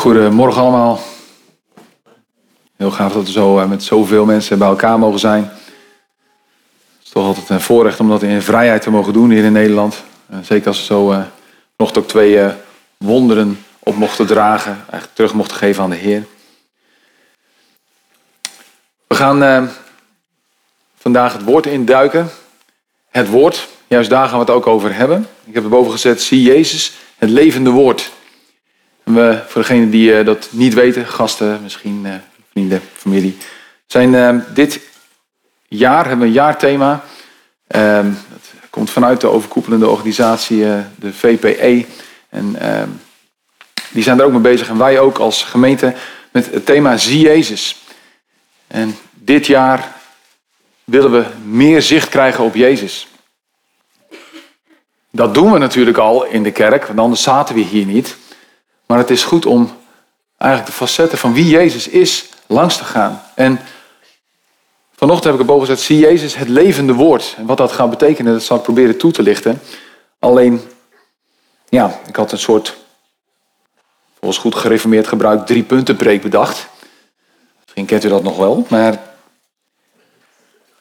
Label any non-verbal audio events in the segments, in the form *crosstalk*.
Goedemorgen allemaal. Heel gaaf dat we zo eh, met zoveel mensen bij elkaar mogen zijn. Het is toch altijd een voorrecht om dat in vrijheid te mogen doen hier in Nederland. Eh, zeker als we zo nog ook twee wonderen op mochten dragen, eigenlijk terug mochten geven aan de Heer. We gaan vandaag het woord induiken. Het woord, juist daar gaan we het ook over hebben. Ik heb erboven gezet, zie Jezus, het levende woord. We, voor degenen die uh, dat niet weten, gasten, misschien uh, vrienden, familie, zijn uh, dit jaar hebben we een jaarthema. Ehm, dat komt vanuit de overkoepelende organisatie, de VPE. En ehm, die zijn er ook mee bezig. En wij ook als gemeente met het thema Zie Jezus. En dit jaar willen we meer zicht krijgen op Jezus. Dat doen we natuurlijk al in de kerk, want anders zaten we hier niet. Maar het is goed om eigenlijk de facetten van wie Jezus is langs te gaan. En vanochtend heb ik erboven gezet, zie Jezus het levende woord. En wat dat gaat betekenen, dat zal ik proberen toe te lichten. Alleen, ja, ik had een soort, volgens goed gereformeerd gebruik, drie punten preek bedacht. Misschien kent u dat nog wel, maar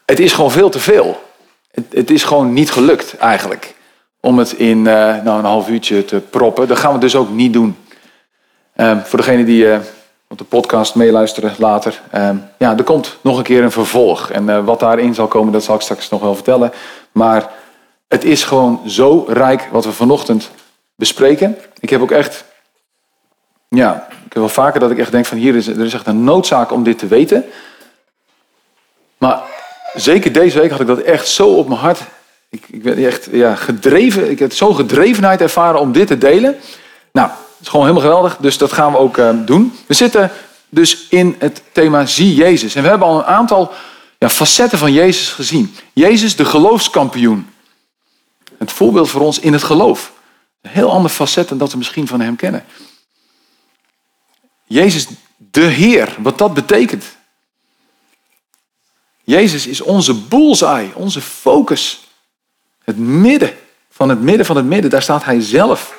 het is gewoon veel te veel. Het, het is gewoon niet gelukt eigenlijk om het in uh, nou, een half uurtje te proppen. Dat gaan we dus ook niet doen. Um, voor degenen die uh, op de podcast meeluisteren later. Um, ja, er komt nog een keer een vervolg. En uh, wat daarin zal komen, dat zal ik straks nog wel vertellen. Maar het is gewoon zo rijk wat we vanochtend bespreken. Ik heb ook echt... Ja, ik heb wel vaker dat ik echt denk van hier is, er is echt een noodzaak om dit te weten. Maar zeker deze week had ik dat echt zo op mijn hart. Ik, ik ben echt ja, gedreven. Ik heb zo'n gedrevenheid ervaren om dit te delen. Nou, het is gewoon helemaal geweldig, dus dat gaan we ook uh, doen. We zitten dus in het thema Zie Jezus. En we hebben al een aantal ja, facetten van Jezus gezien. Jezus, de geloofskampioen. Het voorbeeld voor ons in het geloof. Een heel ander facet dan dat we misschien van hem kennen. Jezus, de Heer, wat dat betekent. Jezus is onze bullseye, onze focus. Het midden van het midden van het midden, daar staat hij zelf.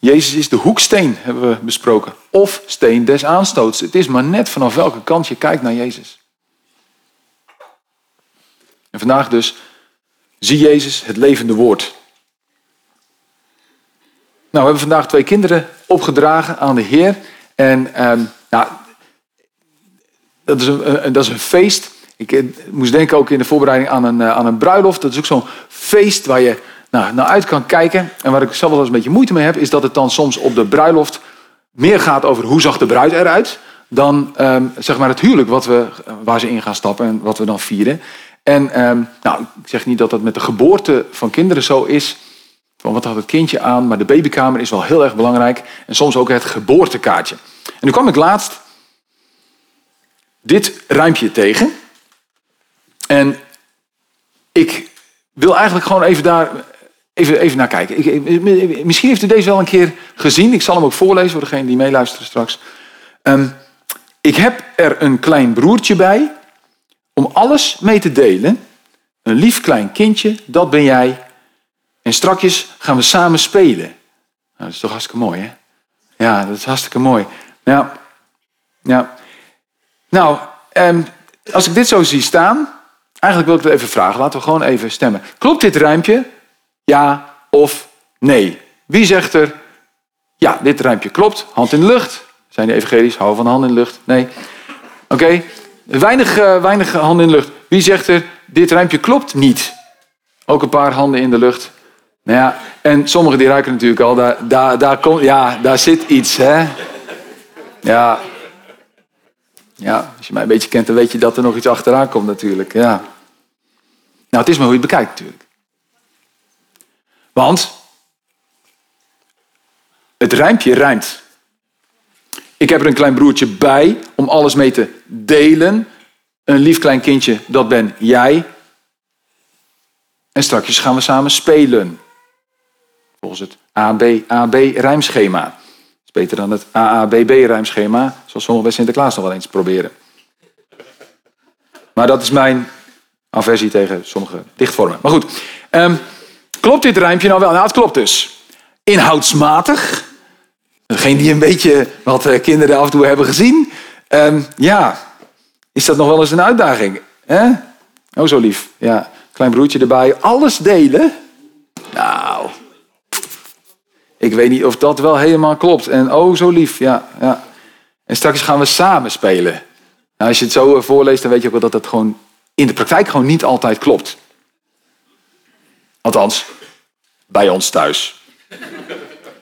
Jezus is de hoeksteen, hebben we besproken. Of steen des aanstoots. Het is maar net vanaf welke kant je kijkt naar Jezus. En vandaag dus, zie Jezus het levende woord. Nou, we hebben vandaag twee kinderen opgedragen aan de Heer. En ehm, nou, dat, is een, dat is een feest. Ik eh, moest denken ook in de voorbereiding aan een, eh, aan een bruiloft. Dat is ook zo'n feest waar je nou, naar uit kan kijken. En waar ik zelf wel eens een beetje moeite mee heb, is dat het dan soms op de bruiloft meer gaat over hoe zag de bruid eruit. Dan um, zeg maar het huwelijk wat we, waar ze in gaan stappen en wat we dan vieren. En um, nou, ik zeg niet dat dat met de geboorte van kinderen zo is. Van wat had het kindje aan, maar de babykamer is wel heel erg belangrijk. En soms ook het geboortekaartje. En nu kwam ik laatst dit ruimpje tegen. En ik wil eigenlijk gewoon even daar even, even naar kijken. Ik, misschien heeft u deze wel een keer gezien. Ik zal hem ook voorlezen voor degenen die meeluisteren straks. Um, ik heb er een klein broertje bij om alles mee te delen. Een lief klein kindje, dat ben jij. En strakjes gaan we samen spelen. Nou, dat is toch hartstikke mooi, hè? Ja, dat is hartstikke mooi. Ja. Nou, um, als ik dit zo zie staan, eigenlijk wil ik het even vragen. Laten we gewoon even stemmen. Klopt dit rijmpje? Ja of nee. Wie zegt er, ja, dit rijmpje klopt, hand in de lucht. Zijn die evangelisch, hou van hand in de lucht? Nee. Oké, weinig, uh, weinig handen in de lucht. Wie zegt er, dit rijmpje klopt niet? Ook een paar handen in de lucht. Nou ja, en sommigen die ruiken natuurlijk al, daar, daar, daar, komt, ja, daar zit iets, hè? Ja. Ja, als je mij een beetje kent, dan weet je dat er nog iets achteraan komt natuurlijk, ja. Nou, het is maar hoe je het bekijkt natuurlijk. Want het rijmpje rijmt. Ik heb er een klein broertje bij om alles mee te delen. Een lief klein kindje, dat ben jij. En straks gaan we samen spelen. Volgens het AB-AB rijmschema. Dat is beter dan het AABB rijmschema, zoals sommigen bij Sinterklaas nog wel eens proberen. Maar dat is mijn aversie tegen sommige dichtvormen. Maar goed, um, Klopt dit rijmpje nou wel? Nou, het klopt dus. Inhoudsmatig Degene die een beetje wat eh, kinderen af en toe hebben gezien. Ehm, ja, is dat nog wel eens een uitdaging? Hè? Oh, zo lief. Ja, klein broertje erbij. Alles delen? Nou, ik weet niet of dat wel helemaal klopt. En oh, zo lief. Ja, ja. En straks gaan we samen spelen. Nou, als je het zo eh, voorleest, dan weet je ook wel dat dat gewoon in de praktijk gewoon niet altijd klopt. Althans, bij ons thuis.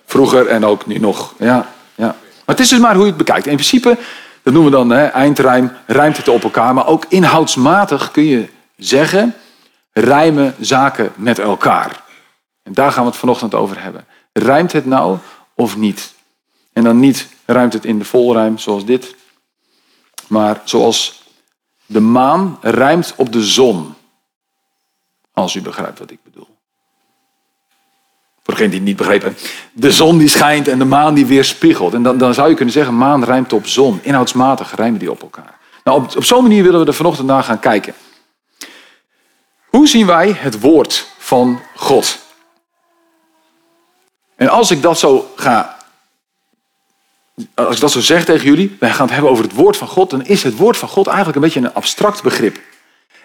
Vroeger en ook nu nog. Ja, ja. Maar het is dus maar hoe je het bekijkt. In principe, dat noemen we dan hè, eindrijm, rijmt het op elkaar. Maar ook inhoudsmatig kun je zeggen, rijmen zaken met elkaar. En daar gaan we het vanochtend over hebben. Rijmt het nou of niet? En dan niet rijmt het in de volrijm zoals dit. Maar zoals de maan rijmt op de zon. Als u begrijpt wat ik bedoel. Voor degenen die het niet begrepen. De zon die schijnt en de maan die weerspiegelt. En dan, dan zou je kunnen zeggen, maan rijmt op zon. Inhoudsmatig rijmen die op elkaar. Nou, op, op zo'n manier willen we er vanochtend naar gaan kijken. Hoe zien wij het woord van God? En als ik dat zo ga, als ik dat zo zeg tegen jullie, wij gaan het hebben over het woord van God, dan is het woord van God eigenlijk een beetje een abstract begrip.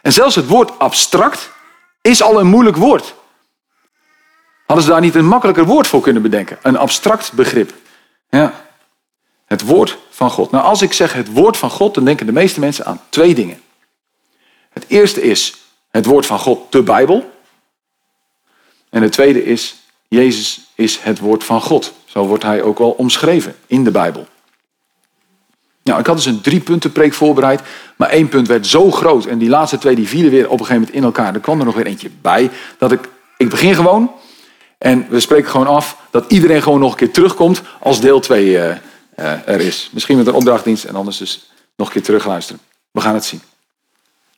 En zelfs het woord abstract is al een moeilijk woord. Hadden ze daar niet een makkelijker woord voor kunnen bedenken? Een abstract begrip. Ja. Het woord van God. Nou, als ik zeg het woord van God, dan denken de meeste mensen aan twee dingen. Het eerste is het woord van God, de Bijbel. En het tweede is, Jezus is het woord van God. Zo wordt hij ook wel omschreven in de Bijbel. Nou, ik had dus een drie punten preek voorbereid, maar één punt werd zo groot en die laatste twee die vielen weer op een gegeven moment in elkaar. Er kwam er nog weer eentje bij, dat ik, ik begin gewoon en we spreken gewoon af dat iedereen gewoon nog een keer terugkomt als deel 2 uh, uh, er is. Misschien met een opdrachtdienst en anders dus nog een keer terugluisteren. We gaan het zien.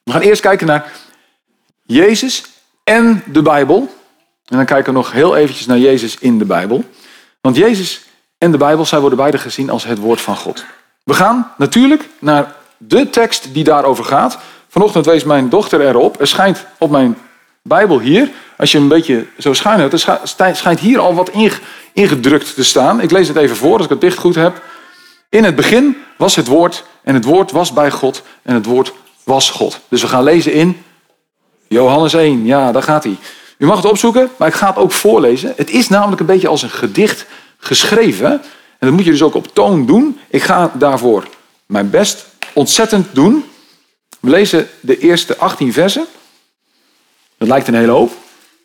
We gaan eerst kijken naar Jezus en de Bijbel. En dan kijken we nog heel eventjes naar Jezus in de Bijbel. Want Jezus en de Bijbel, zij worden beide gezien als het woord van God. We gaan natuurlijk naar de tekst die daarover gaat. Vanochtend wees mijn dochter erop. Er schijnt op mijn Bijbel hier, als je een beetje zo schuin hebt, er schijnt hier al wat ingedrukt te staan. Ik lees het even voor, als ik het dicht goed heb. In het begin was het woord en het woord was bij God en het woord was God. Dus we gaan lezen in Johannes 1. Ja, daar gaat hij. U mag het opzoeken, maar ik ga het ook voorlezen. Het is namelijk een beetje als een gedicht geschreven. En dat moet je dus ook op toon doen. Ik ga daarvoor mijn best ontzettend doen. We lezen de eerste 18 versen. Dat lijkt een hele hoop,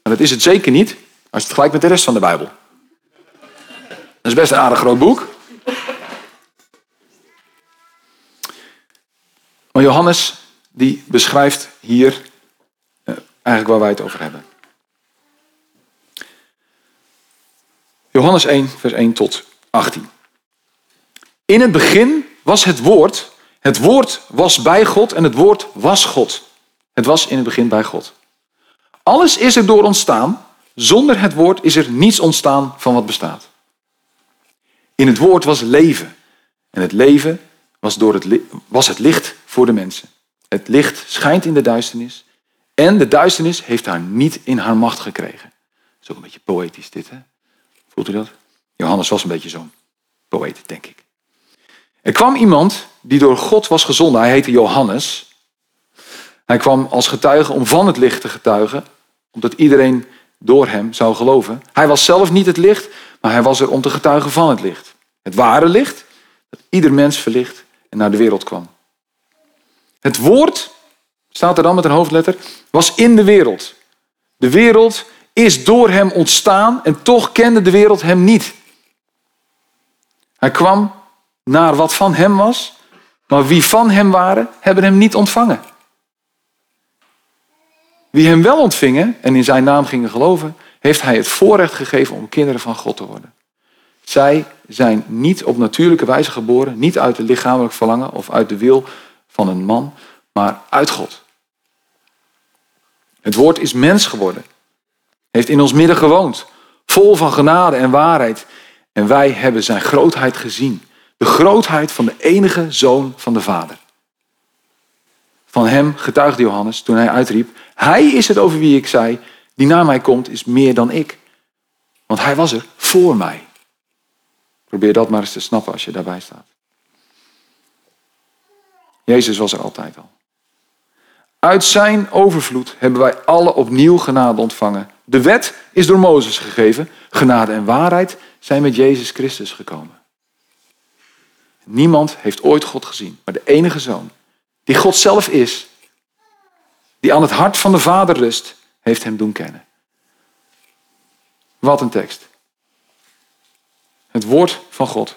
maar dat is het zeker niet als je het vergelijkt met de rest van de Bijbel. Dat is best een aardig groot boek. Maar Johannes die beschrijft hier eh, eigenlijk waar wij het over hebben. Johannes 1, vers 1 tot 18. In het begin was het woord. Het woord was bij God en het woord was God. Het was in het begin bij God. Alles is er door ontstaan. Zonder het woord is er niets ontstaan van wat bestaat. In het woord was leven. En het leven was, door het, was het licht voor de mensen. Het licht schijnt in de duisternis. En de duisternis heeft haar niet in haar macht gekregen. Dat is ook een beetje poëtisch dit, hè? Voelt u dat? Johannes was een beetje zo'n poëet, denk ik. Er kwam iemand die door God was gezonden. Hij heette Johannes. Hij kwam als getuige om van het licht te getuigen, omdat iedereen door hem zou geloven. Hij was zelf niet het licht, maar hij was er om te getuigen van het licht. Het ware licht, dat ieder mens verlicht en naar de wereld kwam. Het woord, staat er dan met een hoofdletter, was in de wereld. De wereld is door hem ontstaan en toch kende de wereld hem niet. Hij kwam naar wat van hem was, maar wie van hem waren, hebben hem niet ontvangen. Wie hem wel ontvingen en in zijn naam gingen geloven, heeft hij het voorrecht gegeven om kinderen van God te worden. Zij zijn niet op natuurlijke wijze geboren, niet uit het lichamelijk verlangen of uit de wil van een man, maar uit God. Het woord is mens geworden, heeft in ons midden gewoond, vol van genade en waarheid. En wij hebben zijn grootheid gezien, de grootheid van de enige zoon van de Vader. Van hem getuigde Johannes toen hij uitriep, hij is het over wie ik zei, die na mij komt is meer dan ik. Want hij was er voor mij. Probeer dat maar eens te snappen als je daarbij staat. Jezus was er altijd al. Uit zijn overvloed hebben wij alle opnieuw genade ontvangen. De wet is door Mozes gegeven. Genade en waarheid zijn met Jezus Christus gekomen. Niemand heeft ooit God gezien, maar de enige zoon, die God zelf is, die aan het hart van de Vader rust, heeft hem doen kennen. Wat een tekst. Het woord van God.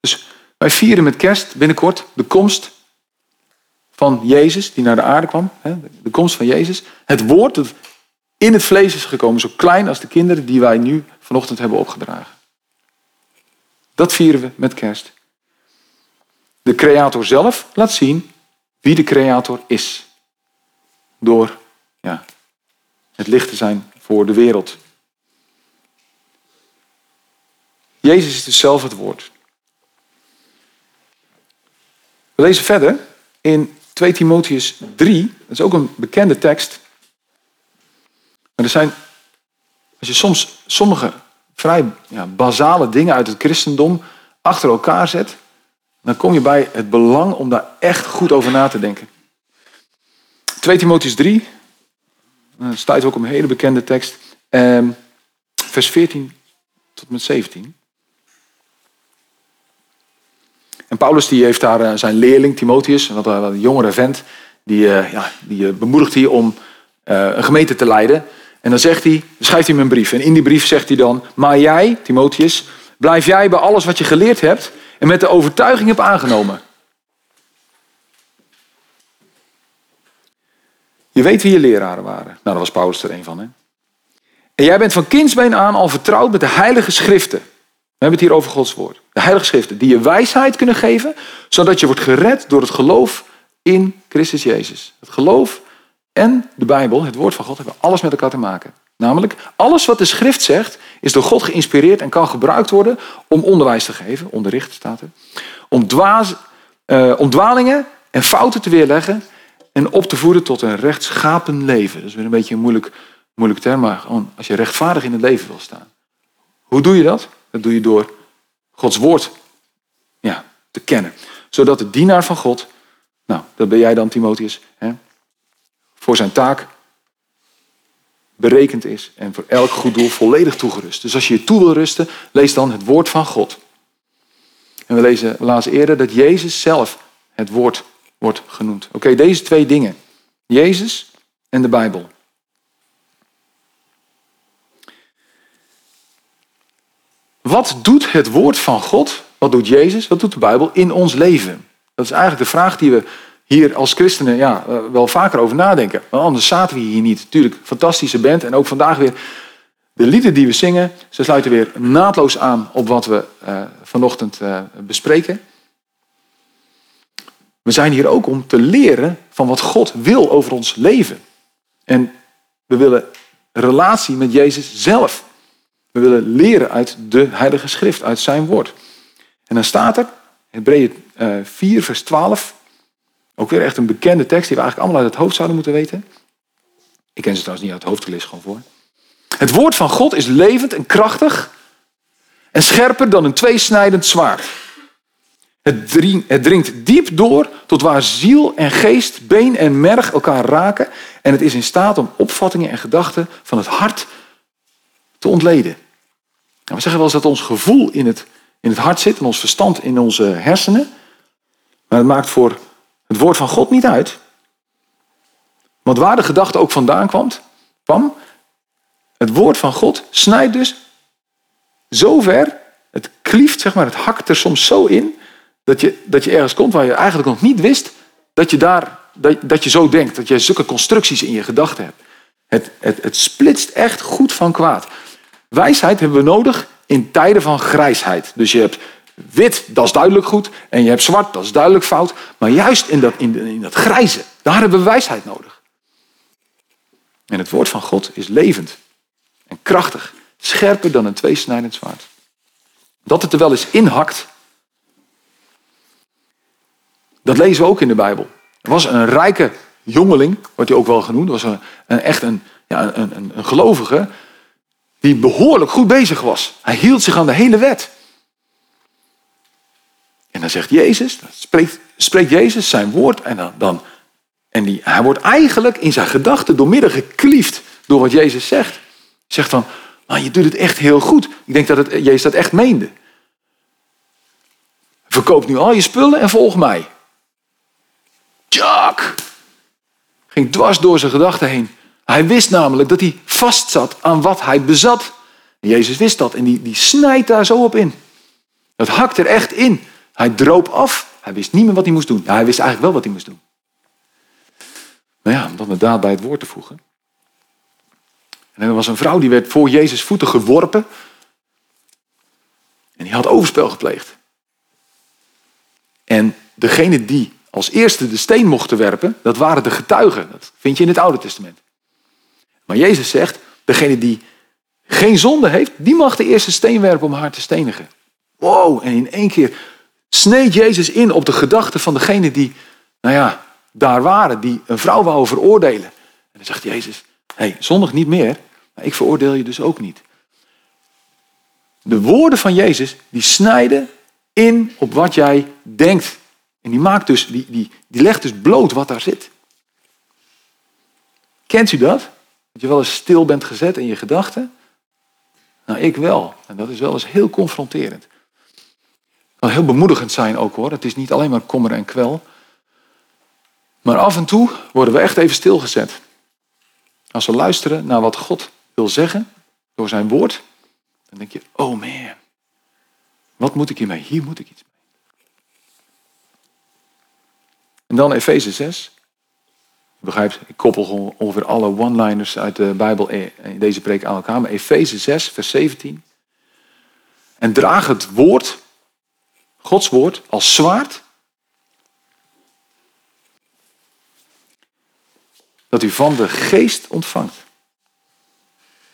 Dus wij vieren met kerst binnenkort de komst van Jezus, die naar de aarde kwam. De komst van Jezus. Het woord in het vlees is gekomen, zo klein als de kinderen die wij nu vanochtend hebben opgedragen. Dat vieren we met kerst. De creator zelf laat zien wie de creator is. Door ja, het licht te zijn voor de wereld. Jezus is dus zelf het woord. We lezen verder in 2 Timotheus 3. Dat is ook een bekende tekst. Maar er zijn, als je soms sommige vrij ja, basale dingen uit het christendom achter elkaar zet, dan kom je bij het belang om daar echt goed over na te denken. 2 Timotheus 3, dat staat ook een hele bekende tekst, ehm, vers 14 tot met 17. En Paulus die heeft daar eh, zijn leerling Timotheus, wat een jongere vent, die, uh, ja, die bemoedigt hij om een gemeente te leiden. En dan zegt hij, schrijft hij hem een brief. En in die brief zegt hij dan, maar jij, Timotheus, blijf jij bij alles wat je geleerd hebt en met de overtuiging hebt aangenomen. Je weet wie je leraren waren. Nou, daar was Paulus er een van. Hè? En jij bent van kindsbeen aan al vertrouwd met de heilige schriften. We hebben het hier over Gods woord. De heilige schriften die je wijsheid kunnen geven, zodat je wordt gered door het geloof in Christus Jezus. Het geloof en de Bijbel, het woord van God, hebben alles met elkaar te maken. Namelijk, alles wat de schrift zegt, is door God geïnspireerd en kan gebruikt worden om onderwijs te geven, onderricht staat er. Om, dwaas, uh, om dwalingen en fouten te weerleggen en op te voeden tot een rechtschapen leven. Dat is weer een beetje een moeilijk, moeilijk term, maar gewoon als je rechtvaardig in het leven wil staan. Hoe doe je dat? Dat doe je door Gods woord ja, te kennen. Zodat de dienaar van God, nou, dat ben jij dan Timotheus, hè, voor zijn taak berekend is en voor elk goed doel volledig toegerust. Dus als je je toe wil rusten, lees dan het woord van God. En we lezen laatst eerder dat Jezus zelf het woord wordt genoemd. Oké, deze twee dingen. Jezus en de Bijbel. Wat doet het woord van God, wat doet Jezus, wat doet de Bijbel in ons leven? Dat is eigenlijk de vraag die we hier als christenen ja, eh, wel vaker over nadenken. Want anders zaten we hier niet. Natuurlijk, fantastische band. En ook vandaag weer de lieden die we zingen. Ze sluiten weer naadloos aan op wat we uh, vanochtend uh, bespreken. We zijn hier ook om te leren van wat God wil over ons leven. En we willen relatie met Jezus zelf. We willen leren uit de Heilige Schrift, uit zijn woord. En dan staat er, Hebreeën 4, vers 12. Ook weer echt een bekende tekst die we eigenlijk allemaal uit het hoofd zouden moeten weten. Ik ken ze trouwens niet uit het hoofd, ik lees gewoon voor. Het woord van God is levend en krachtig en scherper dan een tweesnijdend zwaard. Het, dringt diep door tot waar ziel en geest, been en merg elkaar raken. En het is in staat om opvattingen en gedachten van het hart te ontleden. We zeggen wel eens dat ons gevoel in het, in het hart zit en ons verstand in onze hersenen. Maar het maakt voor het woord van God niet uit. Want waar de gedachte ook vandaan kwam, kwam het woord van God snijdt dus zo ver, het klieft, zeg maar, het hakt er soms zo in, dat je, dat je ergens komt waar je eigenlijk nog niet wist dat je, daar, dat, dat je zo denkt, dat je zulke constructies in je gedachten hebt. Het, het, het splitst echt goed van kwaad. Wijsheid hebben we nodig in tijden van grijsheid. Dus je hebt wit, dat is duidelijk goed. En je hebt zwart, dat is duidelijk fout. Maar juist in dat, in, in dat grijze, daar hebben we wijsheid nodig. En het woord van God is levend en krachtig. Scherper dan een tweesnijdend zwaard. Dat het er wel eens inhakt, dat lezen we ook in de Bijbel. Er was een rijke jongeling, wordt hij ook wel genoemd. was een, een echt een, ja, een, een, een gelovige die behoorlijk goed bezig was. Hij hield zich aan de hele wet. En dan zegt Jezus, dan spreekt, Jezus zijn woord en dan, dan en die, hij wordt eigenlijk in zijn gedachten doormidden gekliefd door wat Jezus zegt. Zegt dan, maar je doet het echt heel goed. Ik denk dat het, Jezus dat echt meende. Verkoop nu al je spullen en volg mij. Jack! Ging dwars door zijn gedachten heen. Hij wist namelijk dat hij vastzat aan wat hij bezat. Jezus wist dat en die, die snijdt daar zo op in. Dat hakt er echt in. Hij droop af. Hij wist niet meer wat hij moest doen. hij wist eigenlijk wel wat hij moest doen. Maar ja, om dan de daad bij het woord te voegen. En er was een vrouw die werd voor Jezus voeten geworpen. En die had overspel gepleegd. En degene die als eerste de steen mochten werpen, dat waren de getuigen. Dat vind je in het Oude Testament. Maar Jezus zegt, degene die geen zonde heeft, die mag de eerste steen werpen om haar te stenigen. Wow, en in één keer sneed Jezus in op de gedachten van degene die, nou ja, daar waren, die een vrouw wou veroordelen. En dan zegt Jezus, hé, hey, zondig niet meer, maar ik veroordeel je dus ook niet. De woorden van Jezus, die snijden in op wat jij denkt. En die, maakt dus, die, die, die legt dus bloot wat daar zit. Kent u dat? Dat je wel eens stil bent gezet in je gedachten? Nou, ik wel. En dat is wel eens heel confronterend. Kan heel bemoedigend zijn ook hoor. Het is niet alleen maar kommer en kwel. Maar af en toe worden we echt even stilgezet. Als we luisteren naar wat God wil zeggen door zijn woord, dan denk je, oh man, wat moet ik hiermee? Hier moet ik iets mee. En dan Efeze 6. Je begrijpt, ik koppel gewoon ongeveer alle one-liners uit de Bijbel in deze preek aan elkaar. Maar Efeze 6, vers 17. En draag het woord, Gods woord, als zwaard dat u van de geest ontvangt.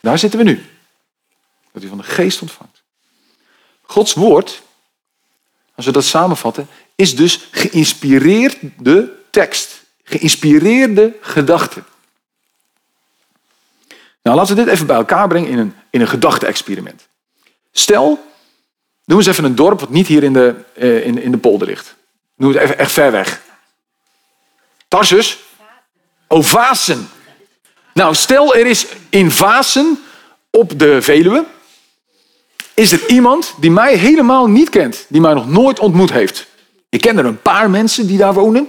Daar zitten we nu. Dat u van de geest ontvangt. Gods woord, als we dat samenvatten, is dus geïnspireerde tekst. Geïnspireerde gedachten. Nou, laten we dit even bij elkaar brengen in een, in een gedachte-experiment. Stel, doe eens even een dorp wat niet hier in de, uh, in, in de polder ligt. Doe het even echt ver weg. Tarsus, Oh. Nou, stel er is in Vasen op de Veluwe, is er iemand die mij helemaal niet kent, die mij nog nooit ontmoet heeft. Ik ken er een paar mensen die daar wonen.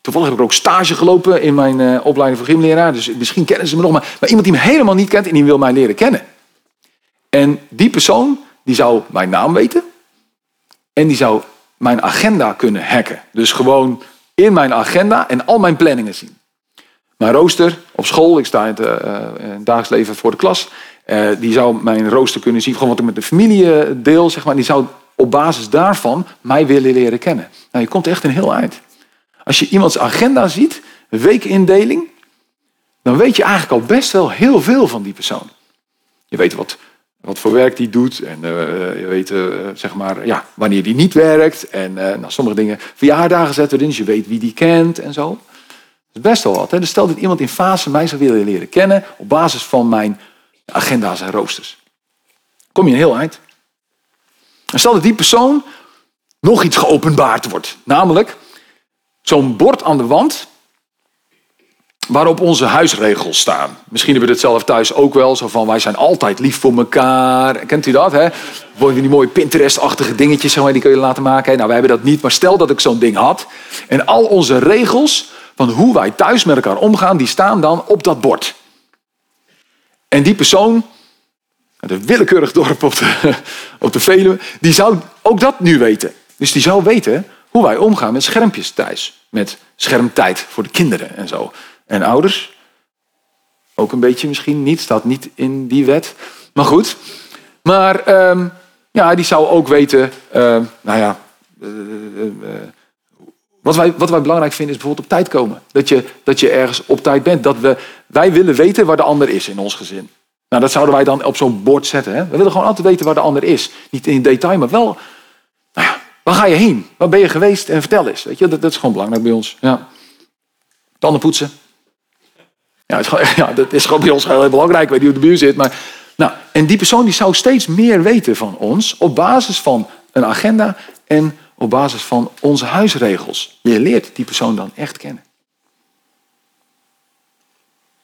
Toevallig heb ik ook stage gelopen in mijn uh, opleiding voor gymleraar, dus misschien kennen ze me nog maar. Maar iemand die me helemaal niet kent en die wil mij leren kennen. En die persoon, die zou mijn naam weten en die zou mijn agenda kunnen hacken. Dus gewoon in mijn agenda en al mijn planningen zien. Mijn rooster op school, ik sta in het, uh, dagelijks leven voor de klas. Uh, die zou mijn rooster kunnen zien, gewoon wat ik met de familie deel, zeg maar. Die zou op basis daarvan mij willen leren kennen. Nou, je komt echt een heel eind. Als je iemands agenda ziet, weekindeling, dan weet je eigenlijk al best wel heel veel van die persoon. Je weet wat, wat voor werk die doet en uh, je weet uh, zeg maar, ja, wanneer die niet werkt. En nou, sommige dingen, verjaardagen zetten erin, dus je weet wie die kent en zo is best wel wat. Hè? Dus stel dat iemand in fase mij zou willen leren kennen op basis van mijn agenda's en roosters. Kom je een heel eind. En stel dat die persoon nog iets geopenbaard wordt. Namelijk zo'n bord aan de wand waarop onze huisregels staan. Misschien hebben we het zelf thuis ook wel. Zo van, wij zijn altijd lief voor elkaar. Kent u dat, hè? Worden die mooie Pinterest-achtige dingetjes, zeg die kun je laten maken. Nou, wij hebben dat niet. Maar stel dat ik zo'n ding had. En al onze regels van hoe wij thuis met elkaar omgaan, die staan dan op dat bord. En die persoon, de willekeurig dorp op de, *laughs* op de Veluwe, die zou ook dat nu weten. Dus die zou weten hoe wij omgaan met schermpjes thuis. Met schermtijd voor de kinderen en zo. En ouders, ook een beetje misschien niet, staat niet in die wet. Maar goed. Maar um, ja, die zou ook weten, uh, nou ja, uh, uh, wat wij, wat wij belangrijk vinden is bijvoorbeeld op tijd komen. Dat je, dat je ergens op tijd bent. Dat we, wij willen weten waar de ander is in ons gezin. Nou, dat zouden wij dan op zo'n bord zetten. Hè? We willen gewoon altijd weten waar de ander is. Niet in detail, maar wel. Nou ja, waar ga je heen? Waar ben je geweest? En vertel eens. Weet je, dat, dat is gewoon belangrijk bij ons. Ja. Tanden poetsen. Ja, het *laughs* ja, dat is gewoon bij ons heel belangrijk. Ik weet niet hoe de buur zit. Maar Nou, en die persoon die zou steeds meer weten van ons op basis van een agenda en op basis van onze huisregels. Je leert die persoon dan echt kennen.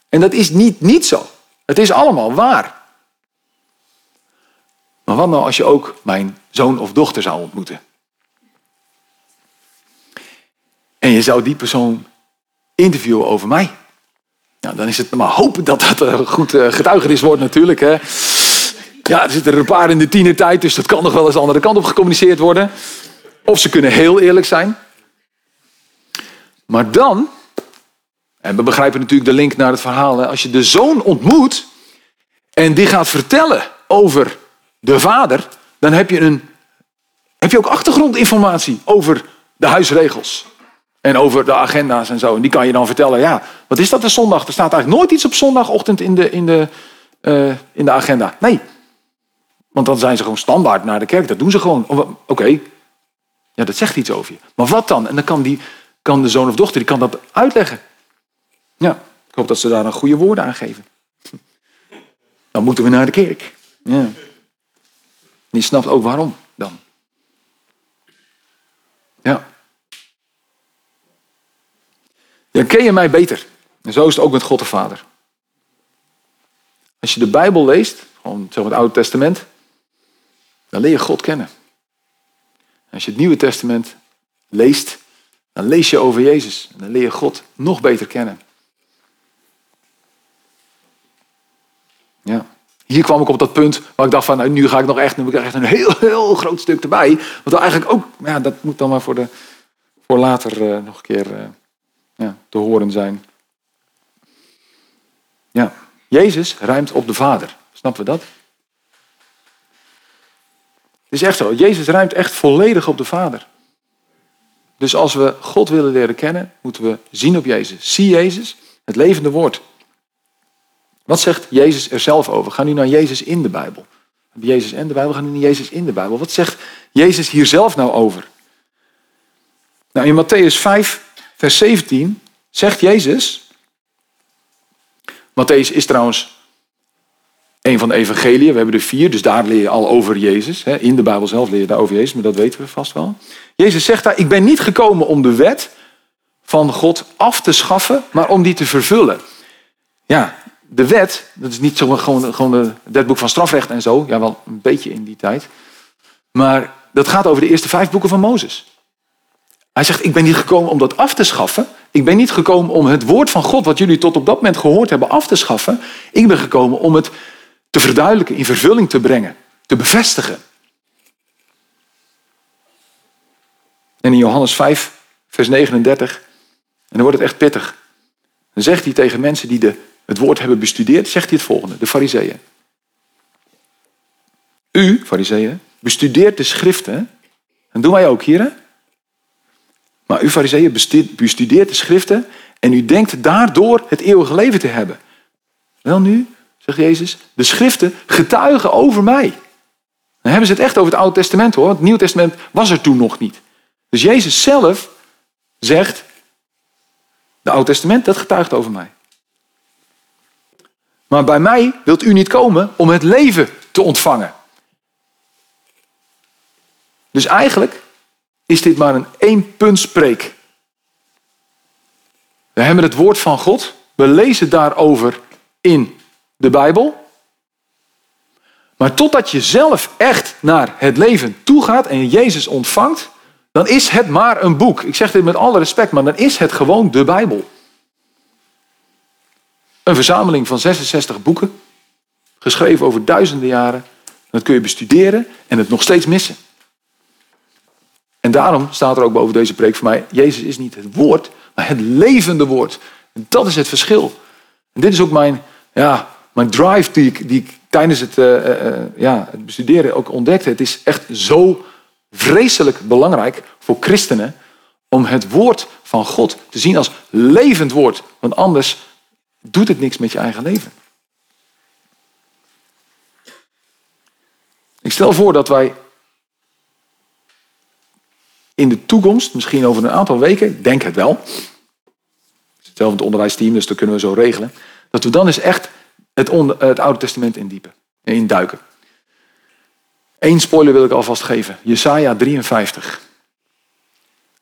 En dat is niet, niet zo. Het is allemaal waar. Maar wat nou als je ook mijn zoon of dochter zou ontmoeten? En je zou die persoon interviewen over mij. Nou, dan is het maar hopen dat dat een goed eh, getuigenis wordt natuurlijk. Hè. Ja, er zitten een paar in de tienertijd, dus dat kan nog wel eens de andere kant op gecommuniceerd worden. Of ze kunnen heel eerlijk zijn. Maar dan, en we begrijpen natuurlijk de link naar het verhaal, als je de zoon ontmoet en die gaat vertellen over de vader, dan heb je, een, heb je ook achtergrondinformatie over de huisregels. En over de agenda's en zo. En die kan je dan vertellen, ja, wat is dat de zondag? Er staat eigenlijk nooit iets op zondagochtend in de, in de, uh, in de agenda. Nee. Want dan zijn ze gewoon standaard naar de kerk. Dat doen ze gewoon. Oké, ja, dat zegt iets over je. Maar wat dan? En dan kan, die, kan de zoon of dochter die kan dat uitleggen. Ja, ik hoop dat ze daar een goede woorden aan geven. Dan moeten we naar de kerk. Ja. Die snapt ook waarom dan. Ja. Dan ken je mij beter. En zo is het ook met God de Vader. Als je de Bijbel leest, gewoon zeg maar het Oude Testament, dan leer je God kennen. Als je het Nieuwe Testament leest, dan lees je over Jezus. En dan leer je God nog beter kennen. Ja. Hier kwam ik op dat punt waar ik dacht van, nou, nu ga ik nog echt, nu ik echt een heel, heel groot stuk erbij. Wat eigenlijk ook, ja, dat moet dan maar voor, de, voor later uh, nog een keer uh, ja, te horen zijn. Ja, Jezus ruimt op de Vader. Snappen we dat? Het is echt zo. Jezus ruimt echt volledig op de Vader. Dus als we God willen leren kennen, moeten we zien op Jezus. Zie Jezus, het levende woord. Wat zegt Jezus er zelf over? Ga nu naar Jezus in de Bijbel. Jezus en de Bijbel, gaan nu naar Jezus in de Bijbel. Wat zegt Jezus hier zelf nou over? Nou, in Matthäus 5, vers 17 zegt Jezus. Matthäus is trouwens een van de evangeliën. We hebben er vier, dus daar leer je al over Jezus. In de Bijbel zelf leer je daar over Jezus, maar dat weten we vast wel. Jezus zegt daar, ik ben niet gekomen om de wet van God af te schaffen, maar om die te vervullen. Ja, de wet, dat is niet zo gewoon, gewoon het wetboek van strafrecht en zo. Ja, wel een beetje in die tijd. Maar dat gaat over de eerste vijf boeken van Mozes. Hij zegt, ik ben niet gekomen om dat af te schaffen. Ik ben niet gekomen om het woord van God, wat jullie tot op dat moment gehoord hebben, af te schaffen. Ik ben gekomen om het te verduidelijken, in vervulling te brengen, te bevestigen. En in Johannes 5, vers 39, en dan wordt het echt pittig. Dan zegt hij tegen mensen die de, het woord hebben bestudeerd, zegt hij het volgende, de fariseeën. U, fariseeën, bestudeert de schriften. En doen wij ook hier, hè? Maar u, fariseeën, bestudeert de schriften en u denkt daardoor het eeuwige leven te hebben. Wel nu, zegt Jezus, de schriften getuigen over mij. Dan hebben ze het echt over het Oude Testament hoor, het Nieuwe Testament was er toen nog niet. Dus Jezus zelf zegt, de Oude Testament, dat getuigt over mij. Maar bij mij wilt u niet komen om het leven te ontvangen. Dus eigenlijk is dit maar een één punt spreek. We hebben het woord van God, we lezen daarover in de Bijbel. Maar totdat je zelf echt naar het leven toe gaat en Jezus ontvangt, dan is het maar een boek. Ik zeg dit met alle respect, maar dan is het gewoon de Bijbel. Een verzameling van 66 boeken, geschreven over duizenden jaren. Dat kun je bestuderen en het nog steeds missen. En daarom staat er ook boven deze preek voor mij, Jezus is niet het woord, maar het levende woord. En dat is het verschil. En dit is ook mijn, ja, mijn drive die ik, die tijdens het, uh, ja, het bestuderen ook ontdekte. Het is echt zo vreselijk belangrijk voor christenen om het woord van God te zien als levend woord. Want anders doet het niks met je eigen leven. Ik stel voor dat wij in de toekomst, misschien over een aantal weken, denk het wel. Zelf het onderwijsteam, dus dat kunnen we zo regelen. Dat we dan eens echt het, het Oude Testament indiepen. induiken. Eén spoiler wil ik alvast geven. Jesaja 53.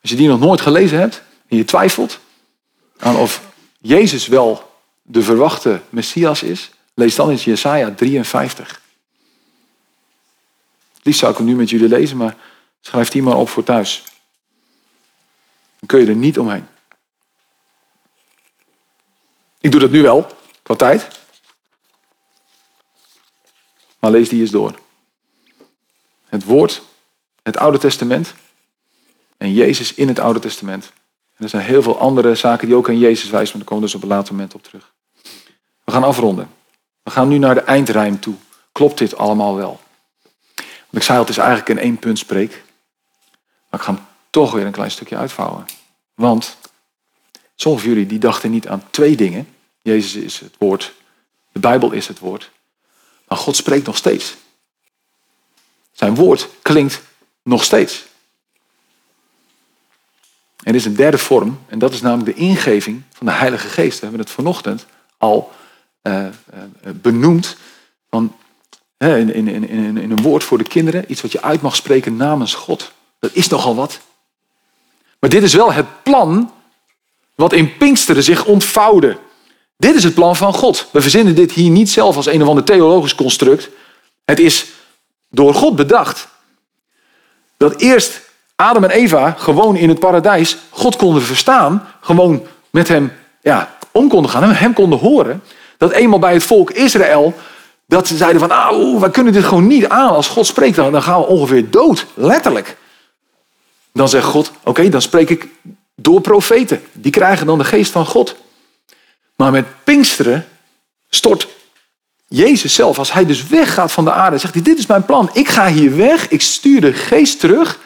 Als je die nog nooit gelezen hebt en je twijfelt aan of Jezus wel de verwachte Messias is, lees dan eens Jesaja 53. Liefst zou ik hem nu met jullie lezen, maar schrijf die maar op voor thuis. Dan kun je er niet omheen. Ik doe dat nu wel, qua tijd. Maar lees die eens door. Het woord, het Oude Testament en Jezus in het Oude Testament. En er zijn heel veel andere zaken die ook aan Jezus wijzen, maar daar komen we dus op een later moment op terug. We gaan afronden. We gaan nu naar de eindrijm toe. Klopt dit allemaal wel? Want ik zei al, het is eigenlijk in één punt spreek. Maar ik ga toch weer een klein stukje uitvouwen. Want sommigen van jullie die dachten niet aan twee dingen. Jezus is het woord. De Bijbel is het woord. Maar God spreekt nog steeds. Zijn woord klinkt nog steeds. Er is een derde vorm, en dat is namelijk de ingeving van de Heilige Geest. We hebben het vanochtend al uh, uh, benoemd. Van, in, in, in, in een woord voor de kinderen, iets wat je uit mag spreken namens God. Dat is nogal wat. Maar dit is wel het plan wat in Pinksteren zich ontvouwde. Dit is het plan van God. We verzinnen dit hier niet zelf als een of ander theologisch construct. Het is door God bedacht. Dat eerst Adam en Eva gewoon in het paradijs God konden verstaan. Gewoon met hem ja, om konden gaan. Hem konden horen. Dat eenmaal bij het volk Israël. Dat ze zeiden van, ah, wij kunnen dit gewoon niet aan. Als God spreekt, dan gaan we ongeveer dood. Letterlijk. Dan zegt God, oké, dan spreek ik door profeten. Die krijgen dan de geest van God. Maar met Pinksteren stort Jezus zelf, als hij dus weggaat van de aarde, zegt hij, dit is mijn plan. Ik ga hier weg, ik stuur de geest terug.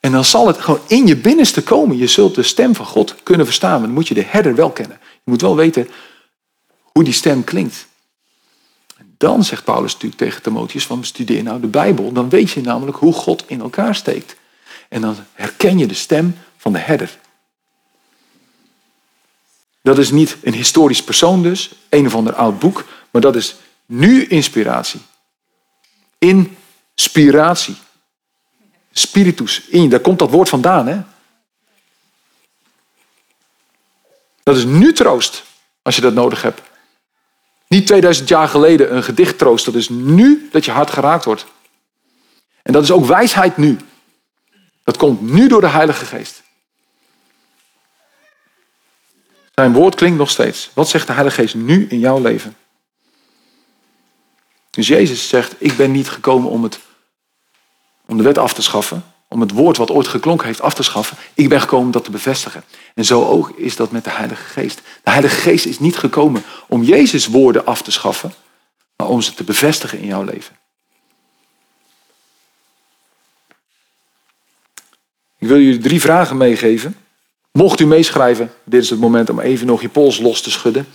En dan zal het gewoon in je binnenste komen. Je zult de stem van God kunnen verstaan. Maar dan moet je de herder wel kennen. Je moet wel weten hoe die stem klinkt. En dan zegt Paulus natuurlijk tegen Timotheus van studeer nou de Bijbel. Dan weet je namelijk hoe God in elkaar steekt. En dan herken je de stem van de herder. Dat is niet een historisch persoon dus, een of ander oud boek, maar dat is nu inspiratie. Inspiratie. Spiritus. In, daar komt dat woord vandaan. Hè? Dat is nu troost, als je dat nodig hebt. Niet 2000 jaar geleden een gedicht troost. Dat is nu dat je hart geraakt wordt. En dat is ook wijsheid nu. Dat komt nu door de Heilige Geest. Zijn woord klinkt nog steeds. Wat zegt de Heilige Geest nu in jouw leven? Dus Jezus zegt, ik ben niet gekomen om, het, om de wet af te schaffen, om het woord wat ooit geklonken heeft af te schaffen. Ik ben gekomen om dat te bevestigen. En zo ook is dat met de Heilige Geest. De Heilige Geest is niet gekomen om Jezus woorden af te schaffen, maar om ze te bevestigen in jouw leven. Ik wil jullie drie vragen meegeven. Mocht u meeschrijven, dit is het moment om even nog je pols los te schudden.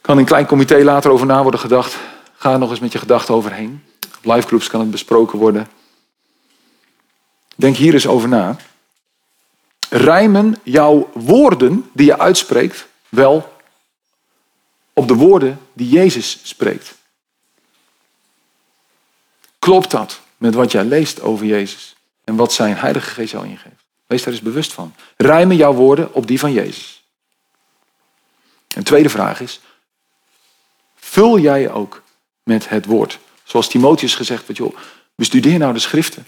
Kan een klein comité later over na worden gedacht. Ga er nog eens met je gedachten overheen. Op livegroups kan het besproken worden. Denk hier eens over na. Rijmen jouw woorden die je uitspreekt wel op de woorden die Jezus spreekt? Klopt dat met wat jij leest over Jezus en wat zijn Heilige Geest jou ingeeft? Wees daar eens bewust van. Rijmen jouw woorden op die van Jezus. Een tweede vraag is, vul jij ook met het woord? Zoals Timotheus gezegd wordt, joh, bestudeer nou de schriften.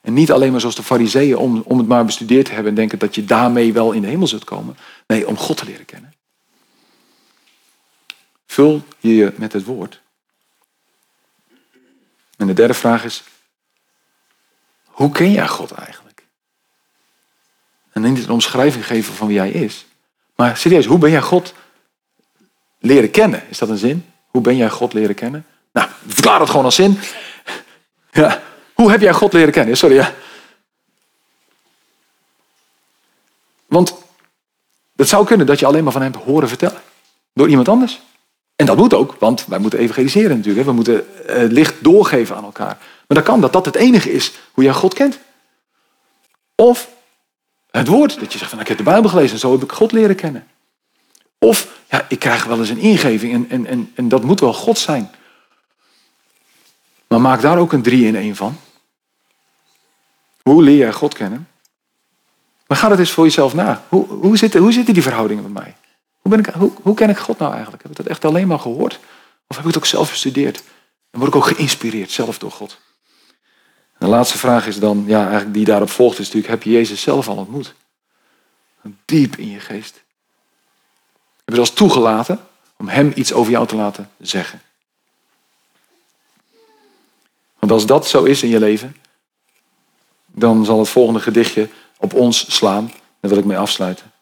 En niet alleen maar zoals de fariseeën om, om het maar bestudeerd te hebben en denken dat je daarmee wel in de hemel zult komen. Nee, om God te leren kennen. Vul je je met het woord. En de derde vraag is, hoe ken jij God eigenlijk? En niet een omschrijving geven van wie hij is. Maar serieus, hoe ben jij God leren kennen? Is dat een zin? Hoe ben jij God leren kennen? Nou, verklaar het gewoon als zin. *laughs* Ja. Hoe heb jij God leren kennen? Sorry, ja. Want het zou kunnen dat je alleen maar van hem horen vertellen. Door iemand anders. En dat moet ook, want wij moeten evangeliseren natuurlijk. We moeten het licht doorgeven aan elkaar. Maar dan kan dat dat het enige is hoe jij God kent. Of het woord. Dat je zegt van ik heb de Bijbel gelezen en zo heb ik God leren kennen. Of ja, ik krijg wel eens een ingeving en, en, en, en dat moet wel God zijn. Maar maak daar ook een drie in één van. Hoe leer jij God kennen? Maar ga dat eens voor jezelf na. Hoe, hoe, zitten, hoe zitten die verhoudingen met mij? Hoe, ben ik, hoe, hoe ken ik God nou eigenlijk? Heb ik dat echt alleen maar gehoord? Of heb ik het ook zelf gestudeerd? En word ik ook geïnspireerd zelf door God? de laatste vraag is dan, ja, eigenlijk die daarop volgt, is natuurlijk, heb je Jezus zelf al ontmoet? Diep in je geest. Heb je als toegelaten om Hem iets over jou te laten zeggen? Want als dat zo is in je leven, dan zal het volgende gedichtje op ons slaan. Daar wil ik mee afsluiten.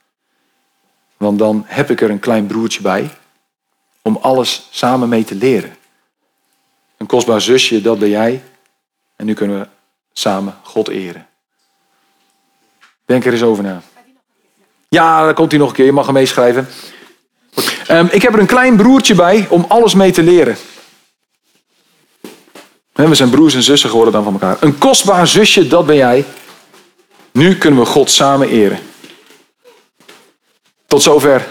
Want dan heb ik er een klein broertje bij om alles samen mee te leren. Een kostbaar zusje, dat ben jij. En nu kunnen we samen God eren. Denk er eens over na. Ja, daar komt hij nog een keer. Je mag hem meeschrijven. Um, ik heb er een klein broertje bij om alles mee te leren. We zijn broers en zussen geworden dan van elkaar. Een kostbaar zusje, dat ben jij. Nu kunnen we God samen eren. Tot zover